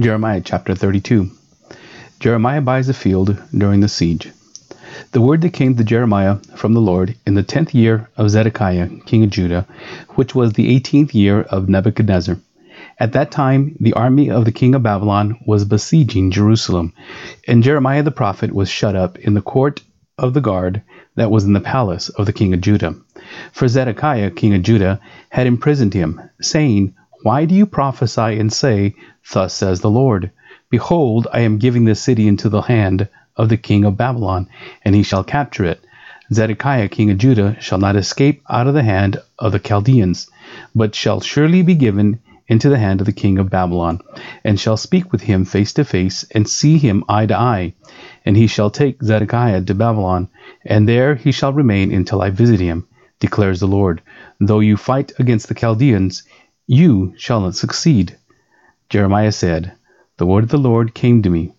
Jeremiah chapter 32. Jeremiah buys a field during the siege. The word that came to Jeremiah from the Lord in the tenth year of Zedekiah, king of Judah, which was the eighteenth year of Nebuchadnezzar. At that time, the army of the king of Babylon was besieging Jerusalem, and Jeremiah the prophet was shut up in the court of the guard that was in the palace of the king of Judah. For Zedekiah, king of Judah, had imprisoned him, saying, why do you prophesy and say, Thus says the Lord, Behold, I am giving this city into the hand of the king of Babylon, and he shall capture it. Zedekiah king of Judah shall not escape out of the hand of the Chaldeans, but shall surely be given into the hand of the king of Babylon, and shall speak with him face to face, and see him eye to eye. And he shall take Zedekiah to Babylon, and there he shall remain until I visit him, declares the Lord. Though you fight against the Chaldeans, you shall not succeed. Jeremiah said, The word of the Lord came to me.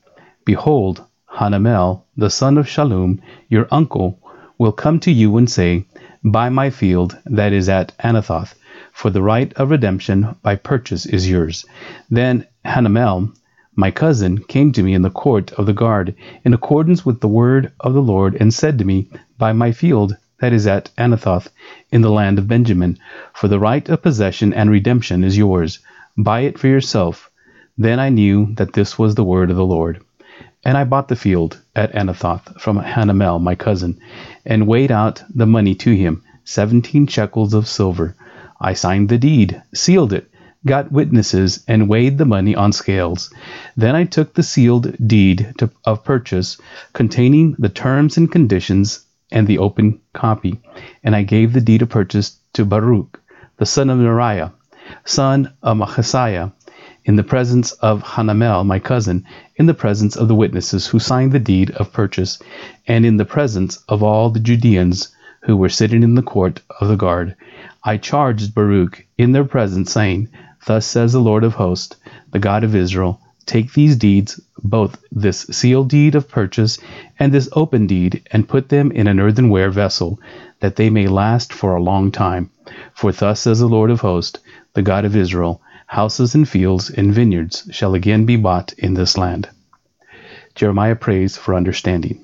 Behold, Hanamel, the son of Shallum, your uncle, will come to you and say, Buy my field that is at Anathoth, for the right of redemption by purchase is yours. Then Hanamel, my cousin, came to me in the court of the guard, in accordance with the word of the Lord, and said to me, Buy my field that is at Anathoth in the land of Benjamin, for the right of possession and redemption is yours. Buy it for yourself. Then I knew that this was the word of the Lord. And I bought the field at Anathoth from Hanamel, my cousin, and weighed out the money to him, seventeen shekels of silver. I signed the deed, sealed it, got witnesses, and weighed the money on scales. Then I took the sealed deed to, of purchase, containing the terms and conditions and the open copy. And I gave the deed of purchase to Baruch, the son of Neriah, son of Maaseiah, in the presence of Hanamel, my cousin, in the presence of the witnesses who signed the deed of purchase, and in the presence of all the Judeans who were sitting in the court of the guard. I charged Baruch in their presence, saying, Thus says the Lord of hosts, the God of Israel, Take these deeds, both this sealed deed of purchase and this open deed, and put them in an earthenware vessel, that they may last for a long time. For thus says the Lord of hosts, the God of Israel, houses and fields and vineyards shall again be bought in this land. Jeremiah prays for understanding.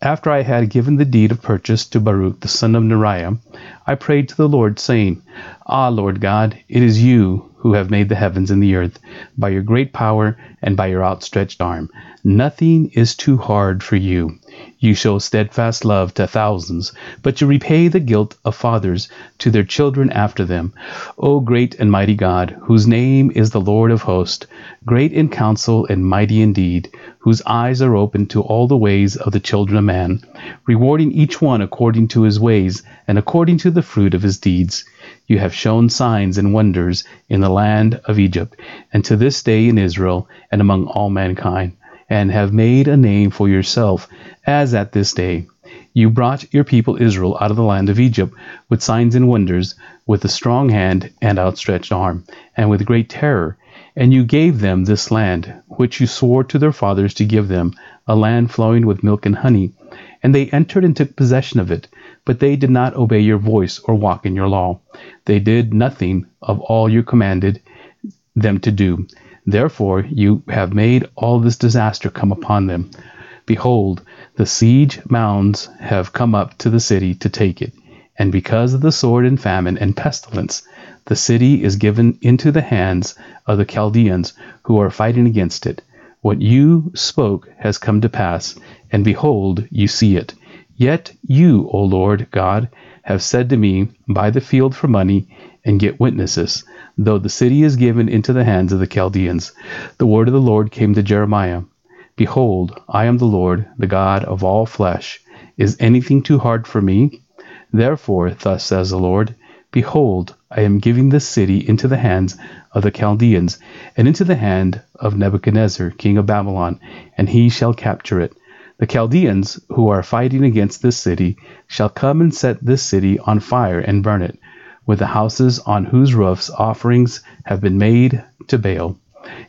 After I had given the deed of purchase to Baruch the son of Neriah, I prayed to the Lord, saying, Ah, Lord God, it is you who have made the heavens and the earth, by your great power and by your outstretched arm. Nothing is too hard for you. You show steadfast love to thousands, but you repay the guilt of fathers to their children after them. O great and mighty God, whose name is the Lord of hosts, great in counsel and mighty indeed, whose eyes are open to all the ways of the children of man, rewarding each one according to his ways and according to the fruit of his deeds. You have shown signs and wonders in the land of Egypt, and to this day in Israel and among all mankind, and have made a name for yourself, as at this day. You brought your people Israel out of the land of Egypt with signs and wonders, with a strong hand and outstretched arm, and with great terror. And you gave them this land, which you swore to their fathers to give them, a land flowing with milk and honey. And they entered and took possession of it. But they did not obey your voice or walk in your law. They did nothing of all you commanded them to do. Therefore you have made all this disaster come upon them. Behold, the siege mounds have come up to the city to take it. And because of the sword and famine and pestilence, the city is given into the hands of the Chaldeans who are fighting against it. What you spoke has come to pass, and behold, you see it. Yet you, O Lord God, have said to me, Buy the field for money, and get witnesses, though the city is given into the hands of the Chaldeans. The word of the Lord came to Jeremiah Behold, I am the Lord, the God of all flesh. Is anything too hard for me? Therefore, thus says the Lord Behold, I am giving this city into the hands of the Chaldeans, and into the hand of Nebuchadnezzar, king of Babylon, and he shall capture it. The Chaldeans, who are fighting against this city, shall come and set this city on fire and burn it, with the houses on whose roofs offerings have been made to Baal,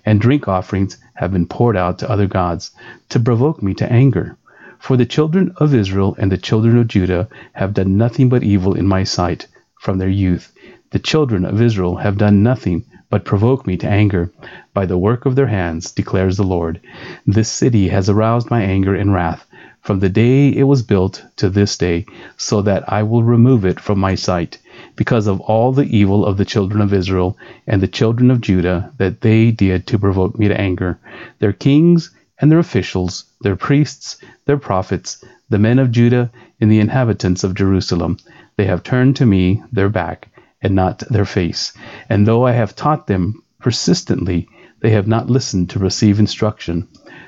and drink offerings have been poured out to other gods, to provoke me to anger. For the children of Israel and the children of Judah have done nothing but evil in my sight from their youth. The children of Israel have done nothing but provoke me to anger by the work of their hands, declares the Lord. This city has aroused my anger and wrath from the day it was built to this day, so that I will remove it from my sight, because of all the evil of the children of Israel and the children of Judah that they did to provoke me to anger. Their kings and their officials, their priests, their prophets, the men of Judah, and the inhabitants of Jerusalem, they have turned to me their back and not their face. And though I have taught them persistently, they have not listened to receive instruction.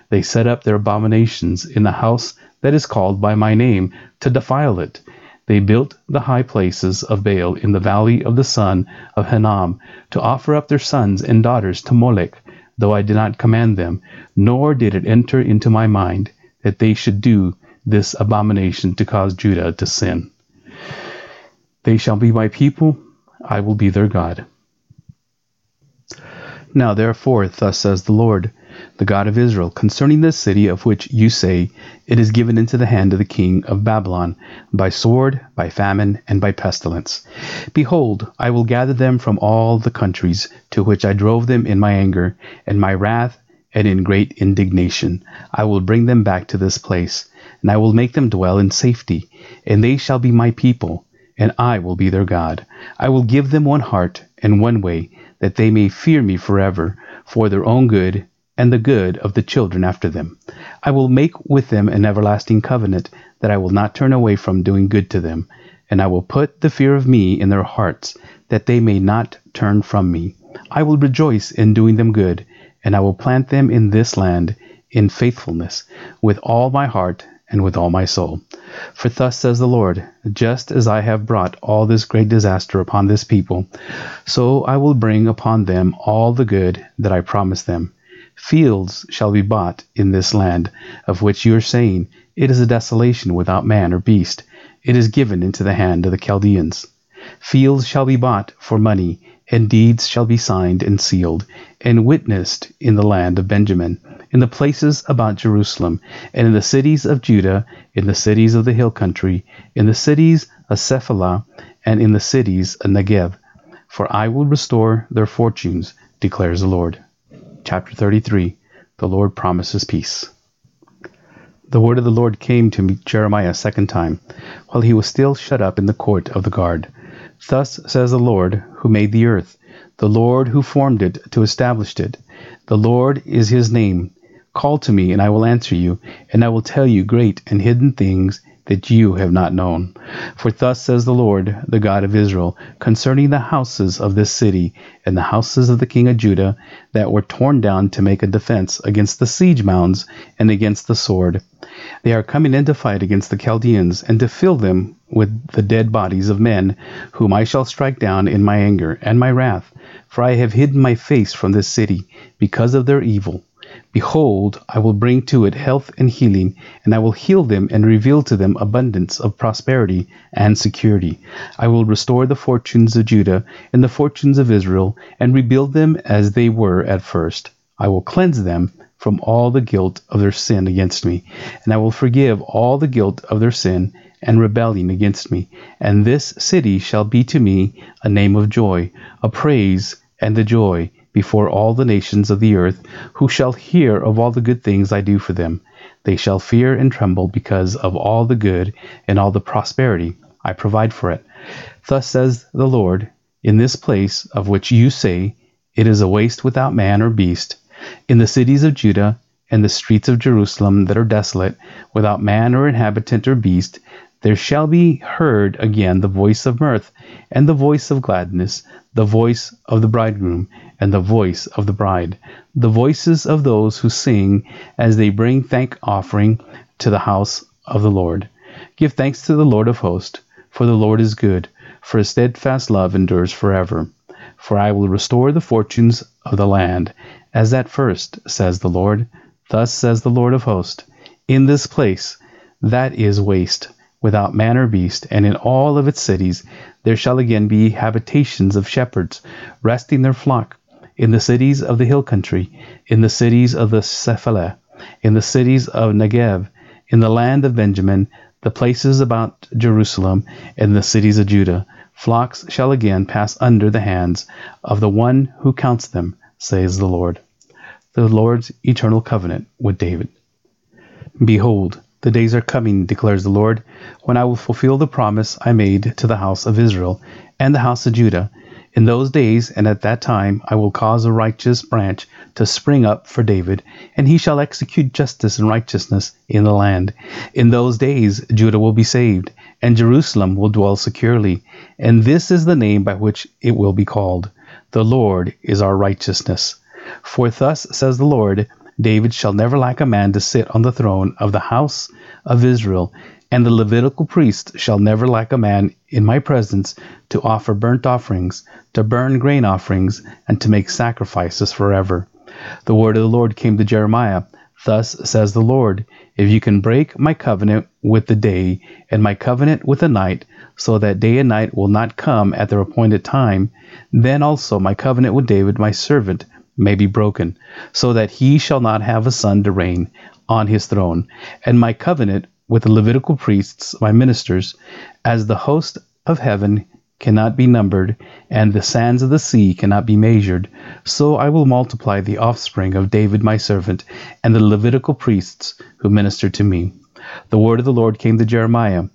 They set up their abominations in the house that is called by my name to defile it. They built the high places of Baal in the valley of the son of Hinnom to offer up their sons and daughters to Molech, though I did not command them, nor did it enter into my mind that they should do this abomination to cause Judah to sin. They shall be my people, I will be their God. Now therefore, thus says the Lord, the God of Israel, concerning this city of which you say, It is given into the hand of the king of Babylon, by sword, by famine, and by pestilence. Behold, I will gather them from all the countries to which I drove them in my anger, and my wrath, and in great indignation. I will bring them back to this place, and I will make them dwell in safety, and they shall be my people and I will be their God. I will give them one heart and one way, that they may fear me forever, for their own good and the good of the children after them. I will make with them an everlasting covenant, that I will not turn away from doing good to them, and I will put the fear of me in their hearts, that they may not turn from me. I will rejoice in doing them good, and I will plant them in this land in faithfulness, with all my heart and with all my soul. For thus says the Lord, just as I have brought all this great disaster upon this people, so I will bring upon them all the good that I promised them. Fields shall be bought in this land, of which you are saying, It is a desolation without man or beast. It is given into the hand of the Chaldeans. Fields shall be bought for money, and deeds shall be signed and sealed, and witnessed in the land of Benjamin in the places about Jerusalem, and in the cities of Judah, in the cities of the hill country, in the cities of Shephelah, and in the cities of Negev. For I will restore their fortunes, declares the Lord. Chapter 33 The Lord promises peace. The word of the Lord came to Jeremiah a second time, while he was still shut up in the court of the guard. Thus says the Lord, who made the earth, the Lord who formed it to establish it. The Lord is his name. Call to me, and I will answer you, and I will tell you great and hidden things that you have not known. For thus says the Lord, the God of Israel, concerning the houses of this city and the houses of the king of Judah that were torn down to make a defense against the siege mounds and against the sword. They are coming in to fight against the Chaldeans and to fill them with the dead bodies of men, whom I shall strike down in my anger and my wrath. For I have hidden my face from this city because of their evil Behold, I will bring to it health and healing, and I will heal them and reveal to them abundance of prosperity and security. I will restore the fortunes of Judah and the fortunes of Israel, and rebuild them as they were at first. I will cleanse them from all the guilt of their sin against me, and I will forgive all the guilt of their sin and rebellion against me. And this city shall be to me a name of joy, a praise, and the joy before all the nations of the earth, who shall hear of all the good things I do for them. They shall fear and tremble because of all the good and all the prosperity I provide for it. Thus says the Lord, in this place of which you say, It is a waste without man or beast, in the cities of Judah and the streets of Jerusalem that are desolate, without man or inhabitant or beast, there shall be heard again the voice of mirth, and the voice of gladness, the voice of the bridegroom, and the voice of the bride, the voices of those who sing as they bring thank offering to the house of the Lord. Give thanks to the Lord of hosts, for the Lord is good, for his steadfast love endures forever. For I will restore the fortunes of the land, as at first, says the Lord. Thus says the Lord of hosts, in this place that is waste without man or beast, and in all of its cities there shall again be habitations of shepherds, resting their flock, in the cities of the hill country, in the cities of the Shephelah, in the cities of Negev, in the land of Benjamin, the places about Jerusalem, and the cities of Judah. Flocks shall again pass under the hands of the one who counts them, says the Lord. The Lord's eternal covenant with David. Behold, the days are coming, declares the Lord, when I will fulfill the promise I made to the house of Israel and the house of Judah. In those days and at that time I will cause a righteous branch to spring up for David, and he shall execute justice and righteousness in the land. In those days Judah will be saved, and Jerusalem will dwell securely. And this is the name by which it will be called The Lord is our righteousness. For thus says the Lord David shall never lack a man to sit on the throne of the house of Israel, and the Levitical priests shall never lack a man in my presence to offer burnt offerings, to burn grain offerings, and to make sacrifices forever. The word of the Lord came to Jeremiah. Thus says the Lord, If you can break my covenant with the day, and my covenant with the night, so that day and night will not come at their appointed time, then also my covenant with David my servant may be broken, so that he shall not have a son to reign on his throne, and my covenant with the Levitical priests, my ministers, as the host of heaven cannot be numbered, and the sands of the sea cannot be measured, so I will multiply the offspring of David my servant, and the Levitical priests who minister to me. The word of the Lord came to Jeremiah.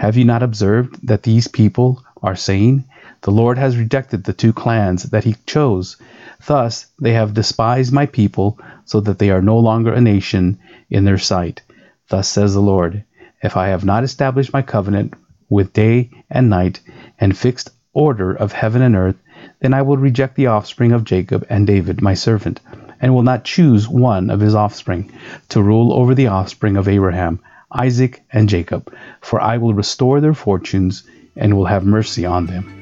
Have you not observed that these people are saying, The Lord has rejected the two clans that he chose, Thus they have despised my people, so that they are no longer a nation in their sight. Thus says the Lord If I have not established my covenant with day and night, and fixed order of heaven and earth, then I will reject the offspring of Jacob and David my servant, and will not choose one of his offspring to rule over the offspring of Abraham, Isaac, and Jacob, for I will restore their fortunes and will have mercy on them.